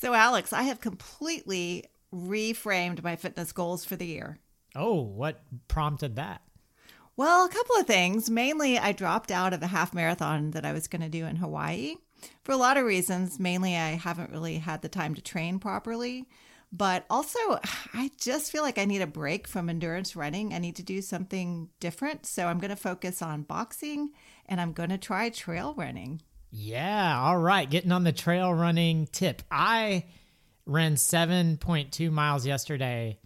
So, Alex, I have completely reframed my fitness goals for the year. Oh, what prompted that? Well, a couple of things. Mainly, I dropped out of a half marathon that I was going to do in Hawaii for a lot of reasons. Mainly, I haven't really had the time to train properly. But also, I just feel like I need a break from endurance running. I need to do something different. So I'm going to focus on boxing and I'm going to try trail running. Yeah. All right. Getting on the trail running tip. I ran 7.2 miles yesterday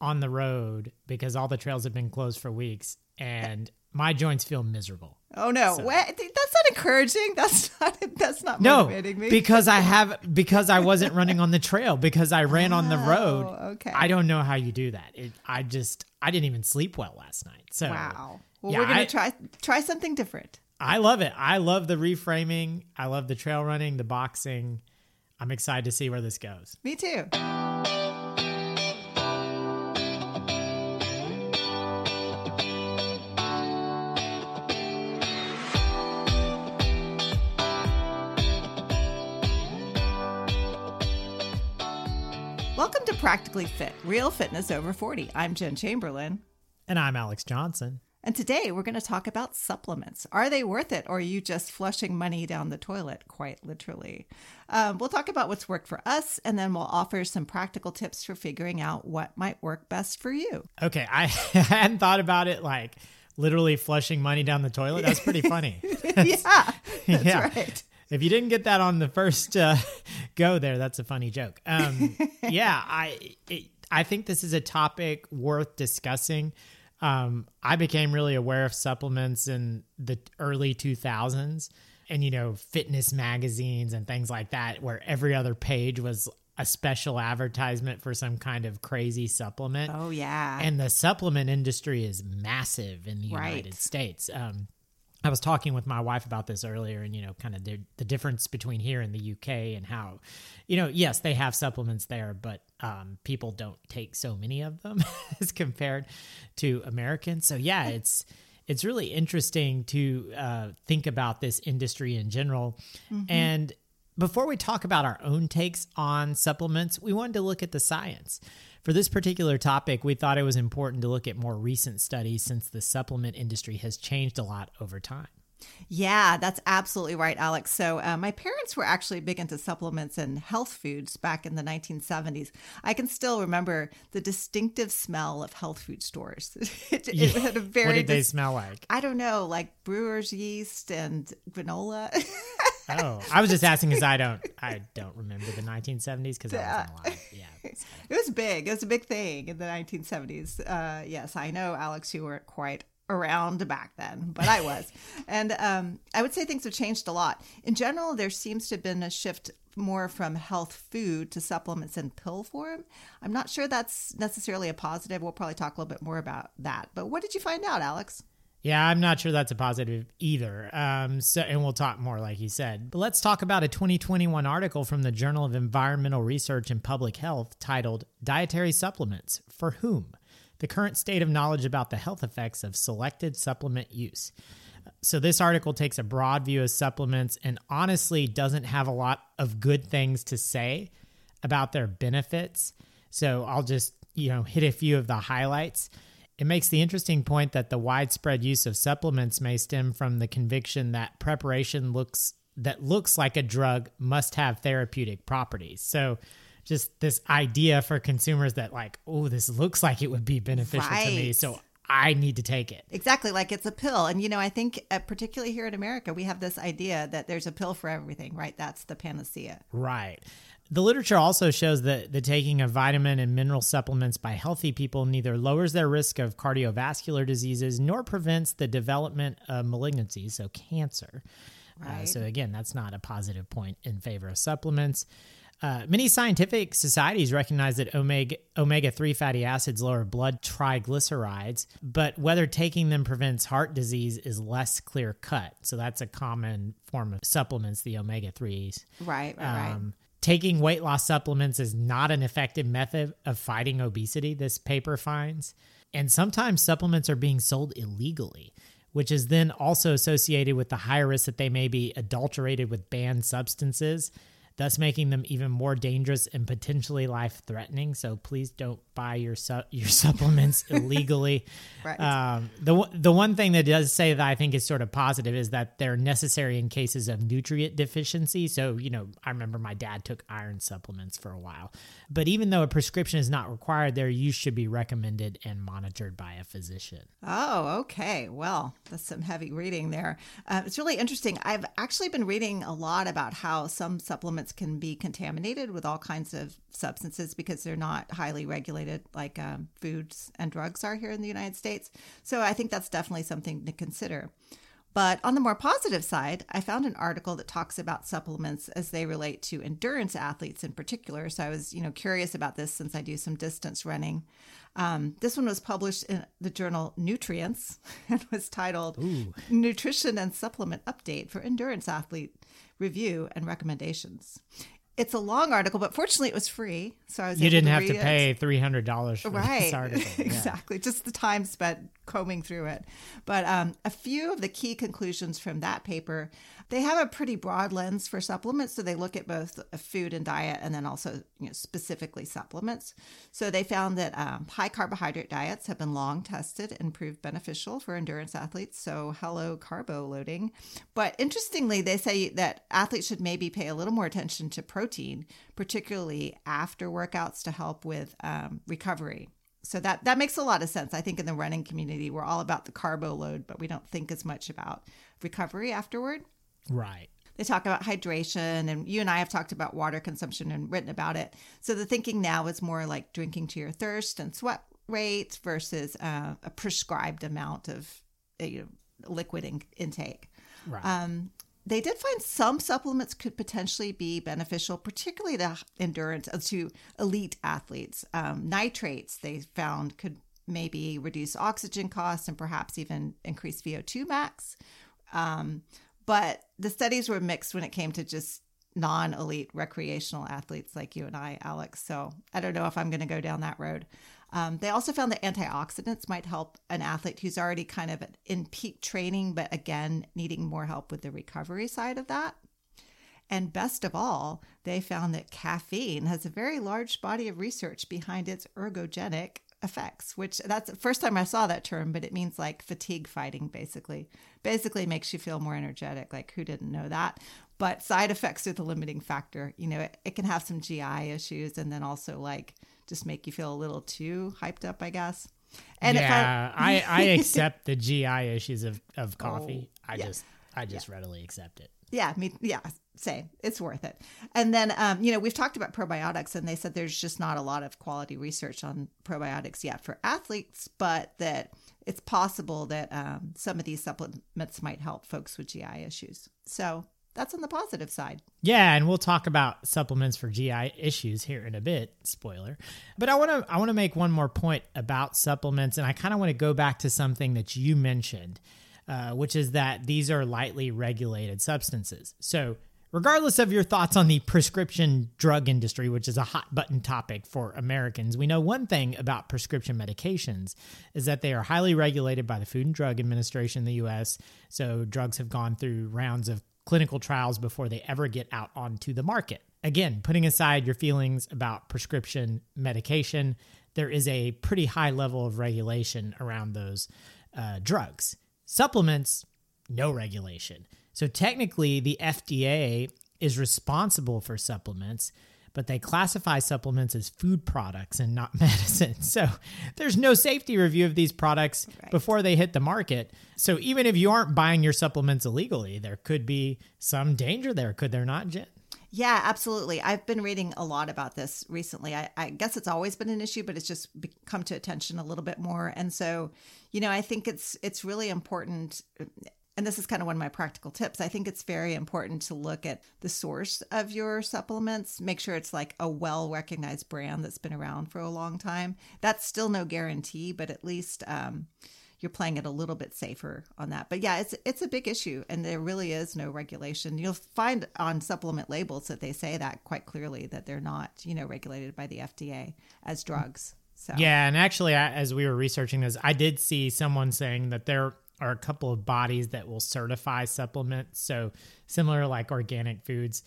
on the road because all the trails have been closed for weeks and my joints feel miserable. Oh no, so. What? that's not encouraging. That's not that's not motivating no, me. because I have because I wasn't running on the trail because I ran oh, on the oh, road. Okay, I don't know how you do that. It, I just I didn't even sleep well last night. So wow. Well, yeah, we're gonna I, try try something different. I love it. I love the reframing. I love the trail running, the boxing. I'm excited to see where this goes. Me too. Welcome to Practically Fit, Real Fitness Over 40. I'm Jen Chamberlain. And I'm Alex Johnson. And today we're going to talk about supplements. Are they worth it, or are you just flushing money down the toilet, quite literally? Um, we'll talk about what's worked for us, and then we'll offer some practical tips for figuring out what might work best for you. Okay, I hadn't thought about it like literally flushing money down the toilet. That's pretty funny. yeah, that's yeah. right if you didn't get that on the first uh, go there, that's a funny joke. Um, yeah, I it, I think this is a topic worth discussing. Um, I became really aware of supplements in the early 2000s and, you know, fitness magazines and things like that, where every other page was a special advertisement for some kind of crazy supplement. Oh, yeah. And the supplement industry is massive in the right. United States. Um, I was talking with my wife about this earlier, and you know, kind of the, the difference between here and the UK and how, you know, yes, they have supplements there, but um, people don't take so many of them as compared to Americans. So yeah, it's it's really interesting to uh, think about this industry in general. Mm-hmm. And before we talk about our own takes on supplements, we wanted to look at the science. For this particular topic, we thought it was important to look at more recent studies since the supplement industry has changed a lot over time. Yeah, that's absolutely right, Alex. So, uh, my parents were actually big into supplements and health foods back in the 1970s. I can still remember the distinctive smell of health food stores. it, yeah. it, had a very. What did they smell like? I don't know, like brewer's yeast and granola. oh, I was just asking because I don't, I don't remember the 1970s because I wasn't alive. Yeah, it was big. It was a big thing in the 1970s. Uh, yes, I know, Alex, you weren't quite around back then, but I was. and um, I would say things have changed a lot. In general, there seems to have been a shift more from health food to supplements in pill form. I'm not sure that's necessarily a positive. We'll probably talk a little bit more about that. But what did you find out, Alex? Yeah, I'm not sure that's a positive either. Um, so, and we'll talk more, like you said. But let's talk about a 2021 article from the Journal of Environmental Research and Public Health titled "Dietary Supplements for Whom." the current state of knowledge about the health effects of selected supplement use. So, this article takes a broad view of supplements and honestly doesn't have a lot of good things to say about their benefits. So, I'll just, you know, hit a few of the highlights. It makes the interesting point that the widespread use of supplements may stem from the conviction that preparation looks that looks like a drug must have therapeutic properties. So, just this idea for consumers that like, oh, this looks like it would be beneficial right. to me, so I need to take it. Exactly, like it's a pill. And you know, I think uh, particularly here in America, we have this idea that there's a pill for everything, right? That's the panacea. Right. The literature also shows that the taking of vitamin and mineral supplements by healthy people neither lowers their risk of cardiovascular diseases nor prevents the development of malignancies, so cancer. Uh, right. Uh, so, again, that's not a positive point in favor of supplements. Uh, many scientific societies recognize that omega omega three fatty acids lower blood triglycerides, but whether taking them prevents heart disease is less clear cut. So that's a common form of supplements, the omega threes. Right, right, um, right. Taking weight loss supplements is not an effective method of fighting obesity. This paper finds, and sometimes supplements are being sold illegally which is then also associated with the higher risk that they may be adulterated with banned substances thus making them even more dangerous and potentially life threatening. So please don't buy your su- your supplements illegally. Right. Um, the the one thing that does say that I think is sort of positive is that they're necessary in cases of nutrient deficiency. So you know, I remember my dad took iron supplements for a while, but even though a prescription is not required, their use should be recommended and monitored by a physician. Oh, okay. Well, that's some heavy reading there. Uh, it's really interesting. I've actually been reading a lot about how some supplements can be contaminated with all kinds of substances because they're not highly regulated like um, foods and drugs are here in the United States. So I think that's definitely something to consider. But on the more positive side, I found an article that talks about supplements as they relate to endurance athletes in particular. So I was, you know, curious about this since I do some distance running. Um, this one was published in the journal Nutrients and was titled Ooh. Nutrition and Supplement Update for Endurance Athlete Review and Recommendations. It's a long article, but fortunately it was free. So I was You able didn't to have to it. pay three hundred dollars for Right. this article. Yeah. exactly. Just the time spent combing through it. But um, a few of the key conclusions from that paper, they have a pretty broad lens for supplements. So they look at both food and diet and then also you know, specifically supplements. So they found that um, high carbohydrate diets have been long tested and proved beneficial for endurance athletes. So hello, carbo loading. But interestingly, they say that athletes should maybe pay a little more attention to protein, particularly after workouts to help with um, recovery so that that makes a lot of sense. I think in the running community, we're all about the carbo load, but we don't think as much about recovery afterward. Right. They talk about hydration, and you and I have talked about water consumption and written about it. So the thinking now is more like drinking to your thirst and sweat rates versus uh, a prescribed amount of uh, you know, liquid in- intake. Right. Um, they did find some supplements could potentially be beneficial, particularly to endurance uh, to elite athletes. Um, nitrates they found could maybe reduce oxygen costs and perhaps even increase VO2 max. Um, but the studies were mixed when it came to just non elite recreational athletes like you and I, Alex. So I don't know if I'm going to go down that road. Um, they also found that antioxidants might help an athlete who's already kind of in peak training, but again, needing more help with the recovery side of that. And best of all, they found that caffeine has a very large body of research behind its ergogenic effects, which that's the first time I saw that term, but it means like fatigue fighting, basically. Basically makes you feel more energetic. Like, who didn't know that? But side effects are the limiting factor. You know, it, it can have some GI issues and then also like just make you feel a little too hyped up, I guess. And yeah, I, I, I accept the GI issues of, of coffee. Oh, I yeah. just I just readily accept it. Yeah, me. Yeah, same. It's worth it. And then, um, you know, we've talked about probiotics, and they said there's just not a lot of quality research on probiotics yet for athletes, but that it's possible that um, some of these supplements might help folks with GI issues. So that's on the positive side. Yeah, and we'll talk about supplements for GI issues here in a bit. Spoiler, but I want to I want to make one more point about supplements, and I kind of want to go back to something that you mentioned, uh, which is that these are lightly regulated substances. So, regardless of your thoughts on the prescription drug industry, which is a hot button topic for Americans, we know one thing about prescription medications is that they are highly regulated by the Food and Drug Administration in the U.S. So, drugs have gone through rounds of clinical trials before they ever get out onto the market. Again, putting aside your feelings about prescription medication, there is a pretty high level of regulation around those uh, drugs. Supplements, no regulation. So technically, the FDA is responsible for supplements, but they classify supplements as food products and not medicine. So there's no safety review of these products Right. before they hit the market. So even if you aren't buying your supplements illegally, there could be some danger there, could there not, Jen? Yeah, absolutely. I've been reading a lot about this recently. I, I guess it's always been an issue, but it's just come to attention a little bit more. And so, you know, I think it's it's really important. And this is kind of one of my practical tips. I think it's very important to look at the source of your supplements. Make sure it's like a well recognized brand that's been around for a long time. That's still no guarantee, but at least um, you're playing it a little bit safer on that. But yeah, it's it's a big issue, and there really is no regulation. You'll find on supplement labels that they say that quite clearly that they're not, you know, regulated by the FDA as drugs. So Yeah, and actually, I, as we were researching this, I did see someone saying that there are a couple of bodies that will certify supplements. So similar like organic foods.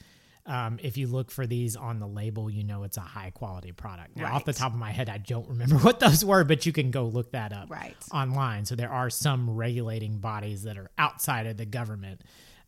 Um, if you look for these on the label, you know it's a high quality product. Now, off the top of my head, I don't remember what those were, but you can go look that up Right. online. So there are some regulating bodies that are outside of the government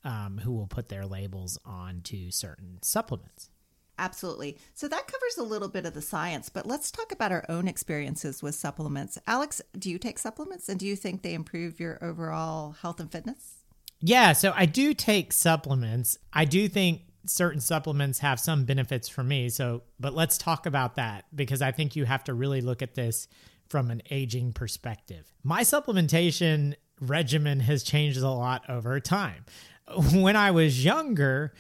um, who will put their labels onto certain supplements. Absolutely. So that covers a little bit of the science, but let's talk about our own experiences with supplements. Alex, do you take supplements and do you think they improve your overall health and fitness? Yeah, so I do take supplements. I do think certain supplements have some benefits for me. So, but let's talk about that because I think you have to really look at this from an aging perspective. My supplementation regimen has changed a lot over time. When I was younger,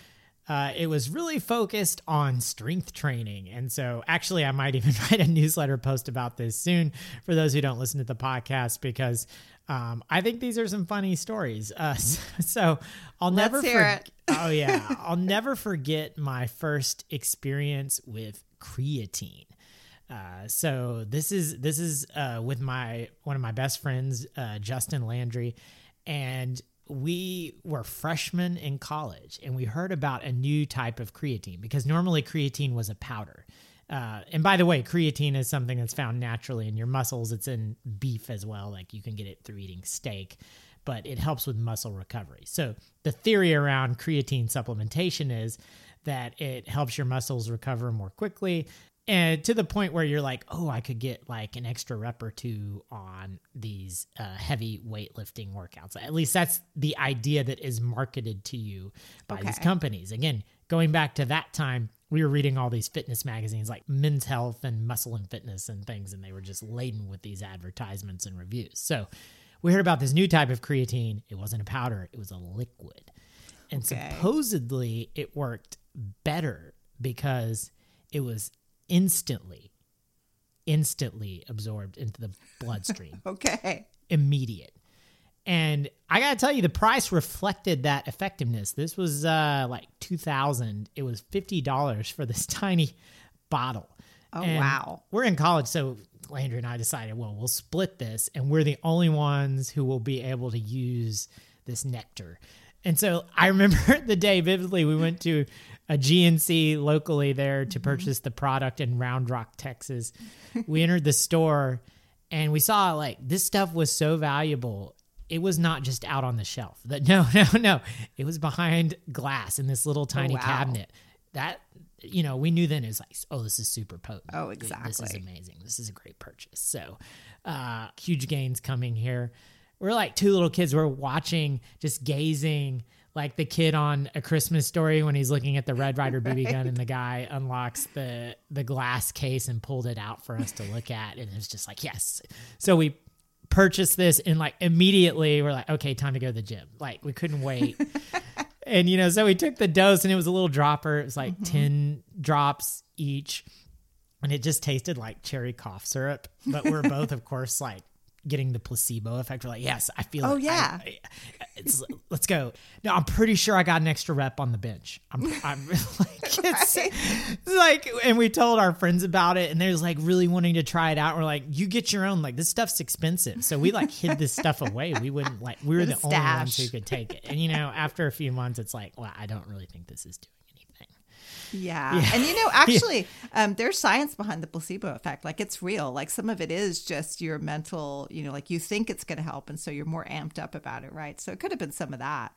uh, it was really focused on strength training. And so, actually, I might even write a newsletter post about this soon for those who don't listen to the podcast because um, I think these are some funny stories. Uh, so, I'll Let's never forget. oh yeah, I'll never forget my first experience with creatine. Uh, so this is this is uh, with my one of my best friends, uh, Justin Landry, and we were freshmen in college, and we heard about a new type of creatine because normally creatine was a powder. Uh, and by the way, creatine is something that's found naturally in your muscles. It's in beef as well. Like you can get it through eating steak, but it helps with muscle recovery. So the theory around creatine supplementation is that it helps your muscles recover more quickly and to the point where you're like, oh, I could get like an extra rep or two on these uh, heavy weightlifting workouts. At least that's the idea that is marketed to you by these companies. Again, going back to that time, we were reading all these fitness magazines like Men's Health and Muscle and Fitness and things, and they were just laden with these advertisements and reviews. So we heard about this new type of creatine. It wasn't a powder, it was a liquid. And Okay. supposedly it worked better because it was instantly, instantly absorbed into the bloodstream Okay. immediate. And I gotta tell you, the price reflected that effectiveness. This was uh, like two thousand. It was fifty dollars for this tiny bottle. Oh, And wow. We're in college, so Landry and I decided, well, we'll split this, and we're the only ones who will be able to use this nectar. And so I remember the day vividly. We went to a GNC locally there to purchase the product in Round Rock, Texas. We entered the store and we saw like this stuff was so valuable. It was not just out on the shelf. That no, no, no. It was behind glass in this little tiny wow. cabinet. That you know, we knew then it was like, oh, this is super potent. Oh, exactly. This is amazing. This is a great purchase. So, uh, huge gains coming here. We're like two little kids. We're watching, just gazing, like the kid on A Christmas Story when he's looking at the Red Ryder BB gun, and the guy unlocks the the glass case and pulled it out for us to look at, and it was just like, yes. So we purchased this, and like immediately we're like, okay, time to go to the gym. Like we couldn't wait. And you know, so we took the dose and it was a little dropper. It was like mm-hmm. 10 drops each. And it just tasted like cherry cough syrup. But we're both, of course, like getting the placebo effect. We're like, yes, I feel Oh, it. Yeah. I- it's, let's go. No, I'm pretty sure I got an extra rep on the bench. I'm, I'm like, it's, it's like, and we told our friends about it and they was like really wanting to try it out. We're like, you get your own, like this stuff's expensive. So we like hid this stuff away. We wouldn't like, we were The only ones who could take it. And you know, after a few months, it's like, well, I don't really think this is doing. Yeah. And you know, actually, um, there's science behind the placebo effect. Like it's real. Like some of it is just your mental, you know, like you think it's going to help. And so you're more amped up about it, right? So it could have been some of that.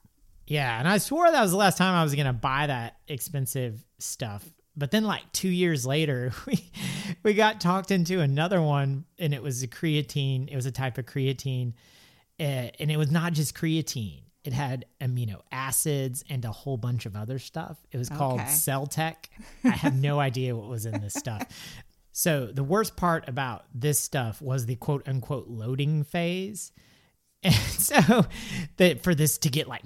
Yeah, and I swore that was the last time I was gonna buy that expensive stuff. But then, like two years later, we we got talked into another one, and it was a creatine. It was a type of creatine, uh, and it was not just creatine. It had amino acids and a whole bunch of other stuff. It was called Okay. Cell-Tech. I have no idea what was in this stuff. So the worst part about this stuff was the quote unquote loading phase. And so that for this to get like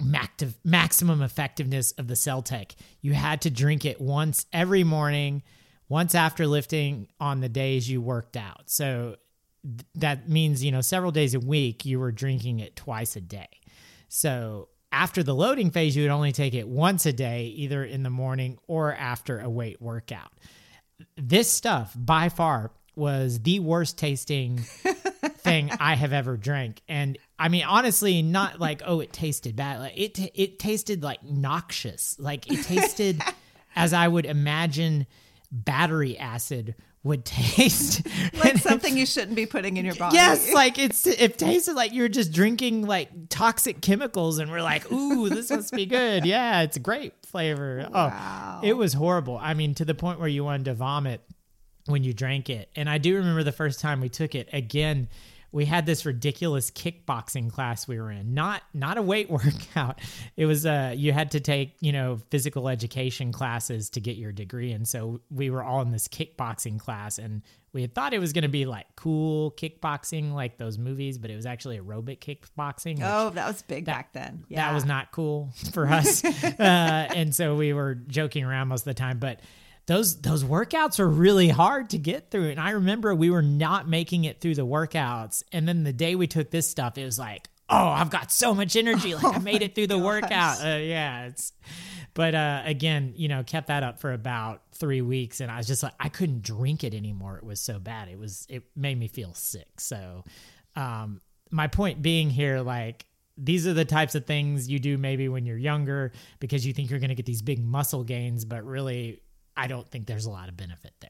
maximum effectiveness of the Cell-Tech, you had to drink it once every morning, once after lifting on the days you worked out. So th- that means, you know, several days a week you were drinking it twice a day. So after the loading phase, you would only take it once a day, either in the morning or after a weight workout. This stuff by far was the worst tasting thing I have ever drank. And I mean, honestly, not like, oh, it tasted bad. Like it, it tasted like noxious. Like it tasted as I would imagine battery acid would taste like something you shouldn't be putting in your body. Yes, like it's it tasted like you're just drinking like toxic chemicals, and we're like, ooh, this must be good. Yeah, it's a great flavor. Wow. Oh, it was horrible. I mean, to the point where you wanted to vomit when you drank it. And I do remember the first time we took it. Again, we had this ridiculous kickboxing class we were in not not a weight workout it was uh you had to take you know physical education classes to get your degree and so we were all in this kickboxing class and we had thought it was going to be like cool kickboxing like those movies but it was actually aerobic kickboxing Oh, that was big back then. Yeah. that was not cool for us. uh, and so we were joking around most of the time, but those those workouts are really hard to get through. And I remember we were not making it through the workouts. And then the day we took this stuff, it was like, oh, I've got so much energy. Like I made it through the workout. Uh, yeah, it's. But uh, again, you know, kept that up for about three weeks, and I was just like, I couldn't drink it anymore. It was so bad. It was. It made me feel sick. So, um, my point being here, like these are the types of things you do maybe when you're younger because you think you're going to get these big muscle gains, but really, I don't think there's a lot of benefit there.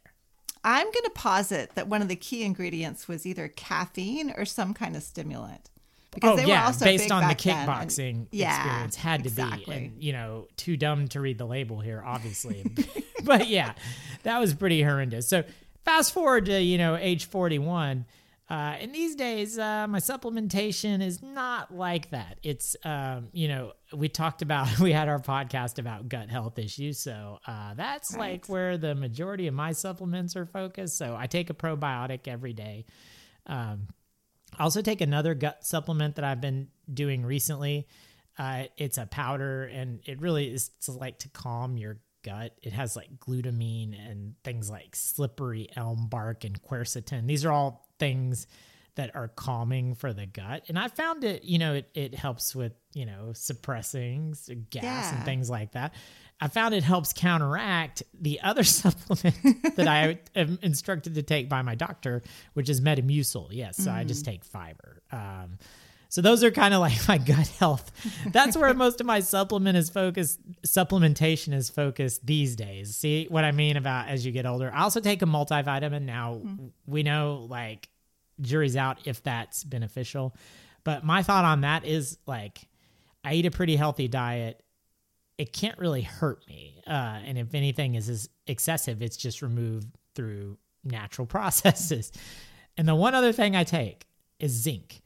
I'm going to posit that one of the key ingredients was either caffeine or some kind of stimulant. oh they were also based on the then, and- kickboxing yeah, experience, had to exactly. be, and you know, too dumb to read the label here, obviously. but yeah, that was pretty horrendous. So fast forward to you know age 41. Uh, and these days, uh, my supplementation is not like that. It's, um, you know, we talked about, we had our podcast about gut health issues. So uh, that's Right. like where the majority of my supplements are focused. So I take a probiotic every day. Um, I also take another gut supplement that I've been doing recently. Uh, it's a powder, and it really is to like to calm your gut. It has like glutamine and things like slippery elm bark and quercetin. These are all things that are calming for the gut, and I found it. You know, it it helps with you know suppressing gas and things like that. I found it helps counteract the other supplement that I am instructed to take by my doctor, which is Metamucil. Yes, so I just take fiber. Um, so those are kind of like my gut health. That's where most of my supplement is focused. Supplementation is focused these days. See what I mean about as you get older. I also take a multivitamin. Now we know like jury's out if that's beneficial, but my thought on that is like I eat a pretty healthy diet it can't really hurt me. Uh, and if anything is, is excessive, it's just removed through natural processes. And the one other thing I take is zinc.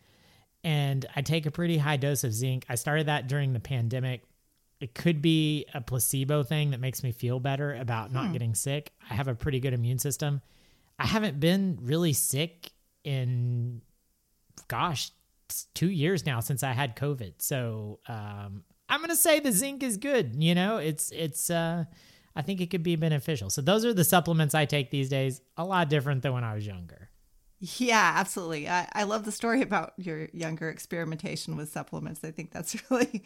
And I take a pretty high dose of zinc. I started that during the pandemic. It could be a placebo thing that makes me feel better about not getting sick. I have a pretty good immune system. I haven't been really sick in, gosh, two years now since I had COVID. So um, I'm gonna say the zinc is good. You know, it's it's. Uh, I think it could be beneficial. So those are the supplements I take these days. A lot different than when I was younger. Yeah, absolutely. I, I love the story about your younger experimentation with supplements. I think that's really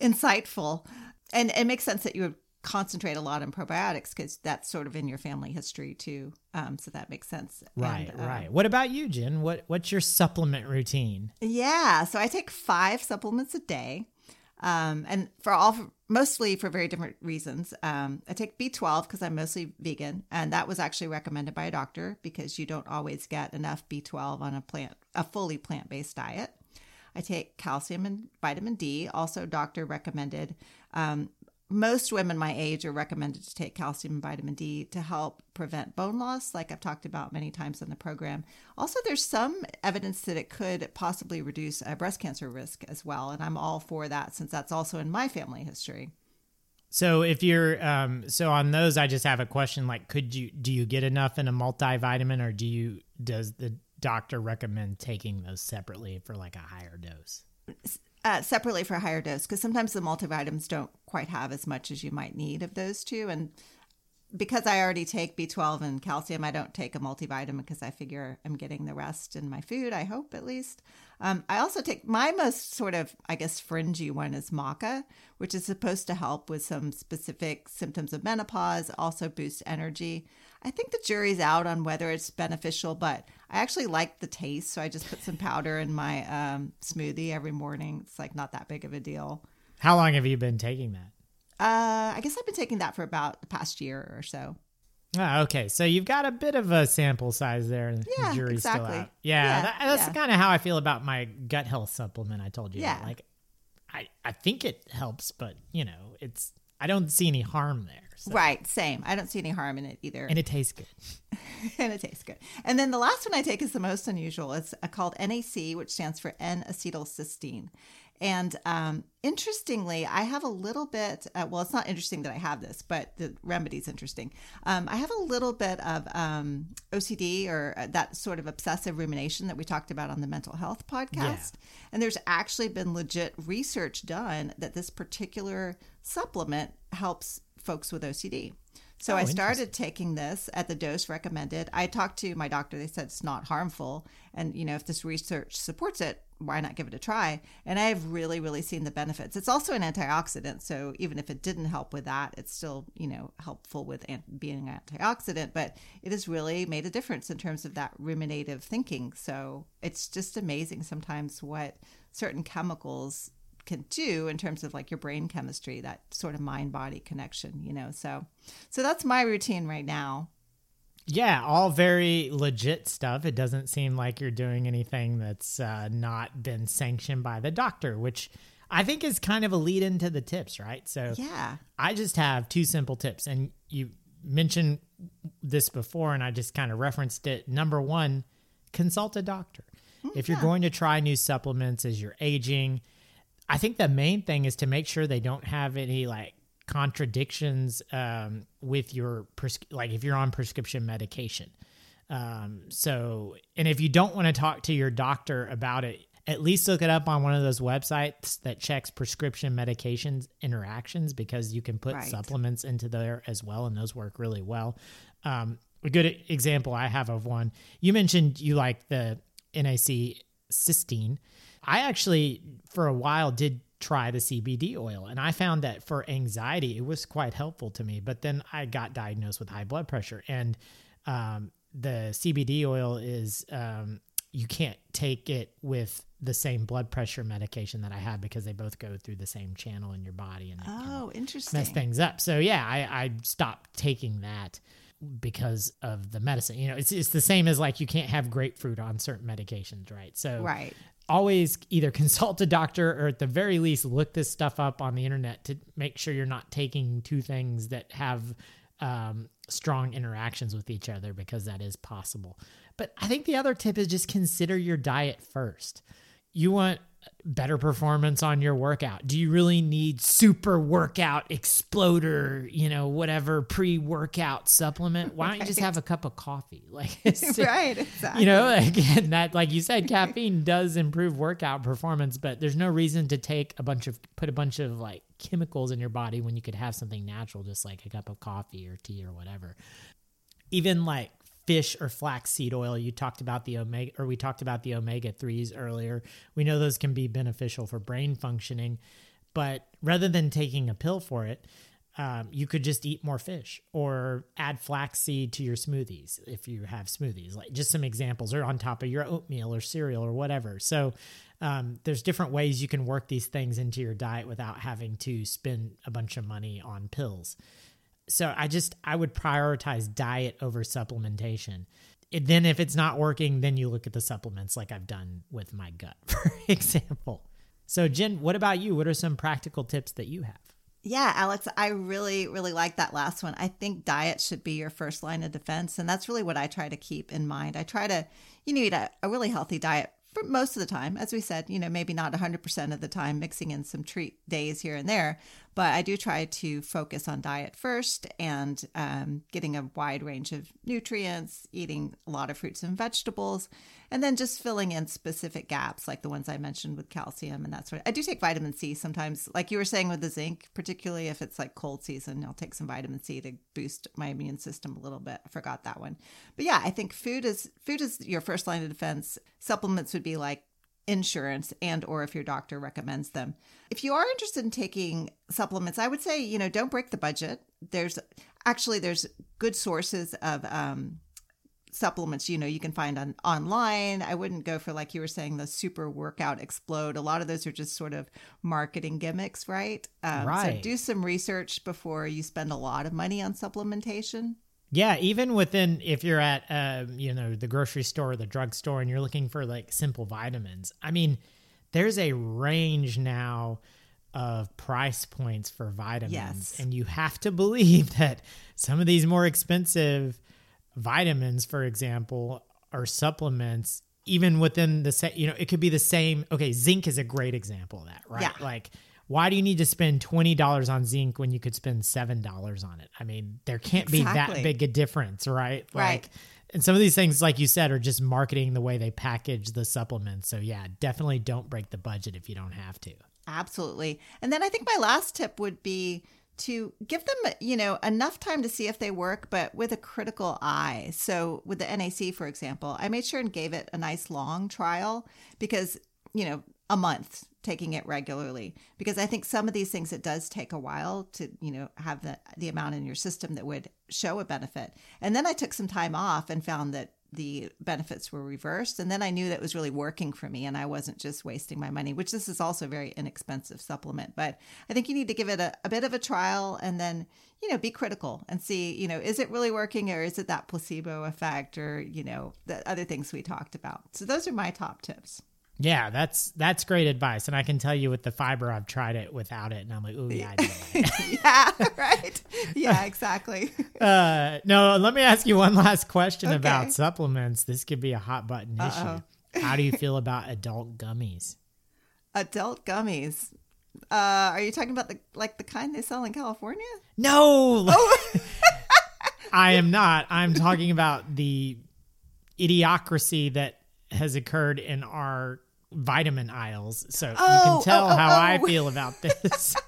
insightful. And it makes sense that you would concentrate a lot on probiotics because that's sort of in your family history too. Um, so that makes sense. Right, And, um, right. What about you, Jen? What what's your supplement routine? Yeah, so I take five supplements a day, um, and for all mostly for very different reasons. Um, I take B12 because I'm mostly vegan, and that was actually recommended by a doctor because you don't always get enough B12 on a plant a fully plant based diet. I take calcium and vitamin D, also doctor recommended. Um, most women my age are recommended to take calcium and vitamin D to help prevent bone loss, like I've talked about many times on the program. Also, there's some evidence that it could possibly reduce uh, breast cancer risk as well, and I'm all for that since that's also in my family history. So if you're um so on those I just have a question like could you do you get enough in a multivitamin or do you does the doctor recommend taking those separately for like a higher dose? Uh, separately for higher dose because sometimes the multivitamins don't quite have as much as you might need of those two. And because I already take B12 and calcium, I don't take a multivitamin because I figure I'm getting the rest in my food, I hope at least. Um, I also take my most sort of, I guess, fringy one is maca, which is supposed to help with some specific symptoms of menopause, also boost energy. I think the jury's out on whether it's beneficial, but I actually like the taste. So I just put some powder in my um, smoothie every morning. It's like not that big of a deal. How long have you been taking that? Uh, I guess I've been taking that for about the past year or so. Oh, okay, so you've got a bit of a sample size there. Yeah, the jury's exactly. still out. Yeah, Yeah, that, that's yeah. kind of how I feel about my gut health supplement. I told you. Yeah. like I I think it helps, but you know, it's I don't see any harm there. So. Right, same. I don't see any harm in it either. And it tastes good. and it tastes good. And then the last one I take is the most unusual. It's uh, called NAC, which stands for N-acetylcysteine. And um, interestingly, I have a little bit. Uh, well, it's not interesting that I have this, but the remedy's interesting. Um, I have a little bit of um, OCD or uh, that sort of obsessive rumination that we talked about on the mental health podcast. And there's actually been legit research done that this particular supplement helps folks with OCD. So Oh, I started taking this at the dose recommended. I talked to my doctor. They said it's not harmful. And, you know, if this research supports it, why not give it a try? And I have really, really seen the benefits. It's also an antioxidant. So even if it didn't help with that, it's still, you know, helpful with being an antioxidant. But it has really made a difference in terms of that ruminative thinking. So it's just amazing sometimes what certain chemicals can do in terms of like your brain chemistry that sort of mind body connection you know so so that's my routine right now Yeah, all very legit stuff. It doesn't seem like you're doing anything that's uh, not been sanctioned by the doctor, which I think is kind of a lead into the tips, right? So yeah I just have two simple tips, and you mentioned this before, and I just kind of referenced it. Number one, consult a doctor. if you're going to try new supplements as you're aging, I think the main thing is to make sure they don't have any like contradictions um, with your pres- like if you're on prescription medication. Um, so, and if you don't want to talk to your doctor about it, at least look it up on one of those websites that checks prescription medications interactions because you can put Right. supplements into there as well, and those work really well. Um, a good example I have of one you mentioned you like the NAC cysteine. I actually, for a while, did try the CBD oil, and I found that for anxiety, it was quite helpful to me. But then I got diagnosed with high blood pressure, and um, the CBD oil is um, you can't take it with the same blood pressure medication that I have because they both go through the same channel in your body and oh interesting mess things up. So yeah, I, I stopped taking that because of the medicine. You know, it's it's the same as like you can't have grapefruit on certain medications, right? So right always either consult a doctor or at the very least look this stuff up on the internet to make sure you're not taking two things that have um, strong interactions with each other because that is possible. But I think the other tip is just consider your diet first. You want better performance on your workout. Do you really need super workout exploder, you know, whatever pre-workout supplement? Why don't you just have a cup of coffee? Like it's right exactly you know again that like you said caffeine does improve workout performance but there's no reason to take a bunch of put a bunch of like chemicals in your body when you could have something natural just like a cup of coffee or tea or whatever even like fish or flaxseed oil. You talked about the omega or we talked about the omega 3s earlier. We know those can be beneficial for brain functioning but rather than taking a pill for it um, you could just eat more fish or add flaxseed to your smoothies if you have smoothies. Like just some examples or on top of your oatmeal or cereal or whatever. So um, there's different ways you can work these things into your diet without having to spend a bunch of money on pills so I just I would prioritize diet over supplementation. It, then if it's not working, then you look at the supplements like I've done with my gut, for example. So Jen, what about you? What are some practical tips that you have? Yeah, Alex, I really, really like that last one. I think diet should be your first line of defense. And that's really what I try to keep in mind. I try to, you eat a, a really healthy diet for most of the time. As we said, you know, maybe not 100% of the time, mixing in some treat days here and there. But I do try to focus on diet first and um, getting a wide range of nutrients, eating a lot of fruits and vegetables, and then just filling in specific gaps like the ones I mentioned with calcium and that sort of. I do take vitamin C sometimes, like you were saying with the zinc, particularly if it's like cold season, I'll take some vitamin C to boost my immune system a little bit. I forgot that one. But yeah, I think food is food is your first line of defense. Supplements would be like insurance and or if your doctor recommends them. If you are interested in taking supplements, I would say, you know, don't break the budget. There's actually there's good sources of um supplements you know you can find on online i wouldn't go for like you were saying the super workout explode a lot of those are just sort of marketing gimmicks right um, Right. so do some research before you spend a lot of money on supplementation Yeah, even within if you're at um, you know the grocery store or the drugstore and you're looking for like simple vitamins. I mean, there's a range now of price points for vitamins, Yes. and you have to believe that some of these more expensive vitamins, for example, or supplements, even within the same, you know, it could be the same. Okay, zinc is a great example of that, right? Yeah. Like, why do you need to spend twenty dollars on zinc when you could spend seven dollars on it? I mean, there can't be that big a difference, right? Right. Like, and some of these things, like you said, are just marketing the way they package the supplements. So yeah, definitely don't break the budget if you don't have to. Absolutely. And then I think my last tip would be to give them, you know, enough time to see if they work, but with a critical eye. So with the NAC, for example, I made sure and gave it a nice long trial because, you know, a month taking it regularly. Because I think some of these things it does take a while to, you know, have the the amount in your system that would show a benefit. And then I took some time off and found that the benefits were reversed. And then i knew that was really working for me and i wasn't just wasting my money which this is also a very inexpensive supplement. But i think you need to give it a, a bit of a trial and then you know be critical and see you know is it really working or is it that placebo effect or you know the other things we talked about. So those are my top tips Yeah, that's that's great advice, and I can tell you with the fiber, I've tried it without it, and I'm like, oh yeah, yeah right yeah exactly Uh, no, let me ask you one last question Okay. about supplements. This could be a hot button Uh-oh. issue. How do you feel about adult gummies? adult gummies uh are you talking about the like the kind they sell in california No, Oh. I am not. I'm talking about the idiocracy that has occurred in our vitamin aisles. So you Oh, can tell oh, oh, how I oh. feel about this.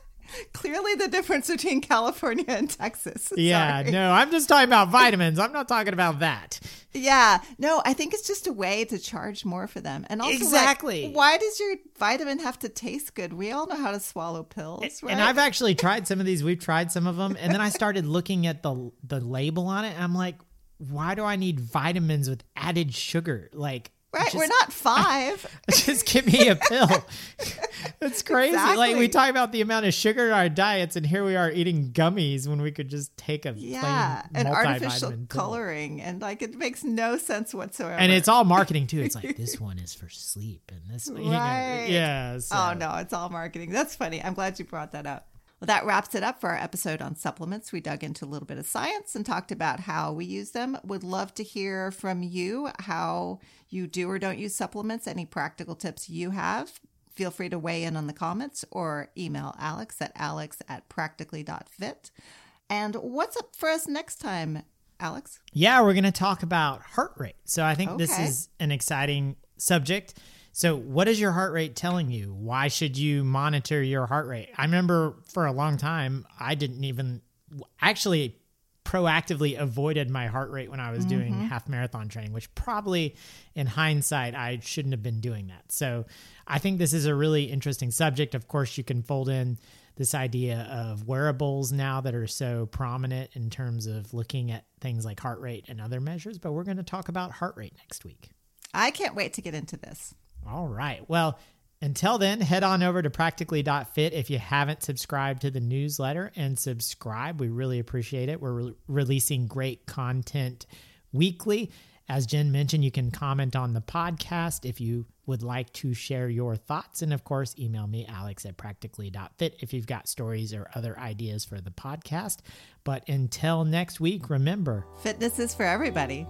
clearly the difference between california and texas yeah, Sorry. no, I'm just talking about vitamins. I'm not talking about that. Yeah, no, I think it's just a way to charge more for them. And also, like, Exactly. why does your vitamin have to taste good? We all know how to swallow pills, right? And I've actually tried some of these. We've tried some of them, and then I started looking at the the label on it. And I'm like, why do I need vitamins with added sugar? Like, right, just, we're not five. just give me a pill. It's crazy. Like we talk about the amount of sugar in our diets, and here we are eating gummies when we could just take a yeah, plain and artificial pill. coloring, and like it makes no sense whatsoever. And it's all marketing too. It's like this one is for sleep, and this one, you know, Right. yeah. So. Oh no, it's all marketing. That's funny. I'm glad you brought that up. Well, that wraps it up for our episode on supplements. We dug into a little bit of science and talked about how we use them. Would love to hear from you how you do or don't use supplements, any practical tips you have. Feel free to weigh in on the comments or email Alex at alex at practically.fit. And what's up for us next time, Alex? Yeah, we're going to talk about heart rate. So I think this is an exciting subject. So, what is your heart rate telling you? Why should you monitor your heart rate? I remember for a long time, I didn't even actually proactively avoided my heart rate when I was doing mm-hmm. half marathon training, which probably in hindsight, I shouldn't have been doing that. So, I think this is a really interesting subject. Of course, you can fold in this idea of wearables now that are so prominent in terms of looking at things like heart rate and other measures, but we're going to talk about heart rate next week. I can't wait to get into this. All right. Well, until then, head on over to practically.fit if you haven't subscribed to the newsletter and subscribe. We really appreciate it. We're re- releasing great content weekly. As Jen mentioned, you can comment on the podcast if you would like to share your thoughts. And of course, email me, alex at practically.fit, if you've got stories or other ideas for the podcast. But until next week, remember, Fitness is for everybody.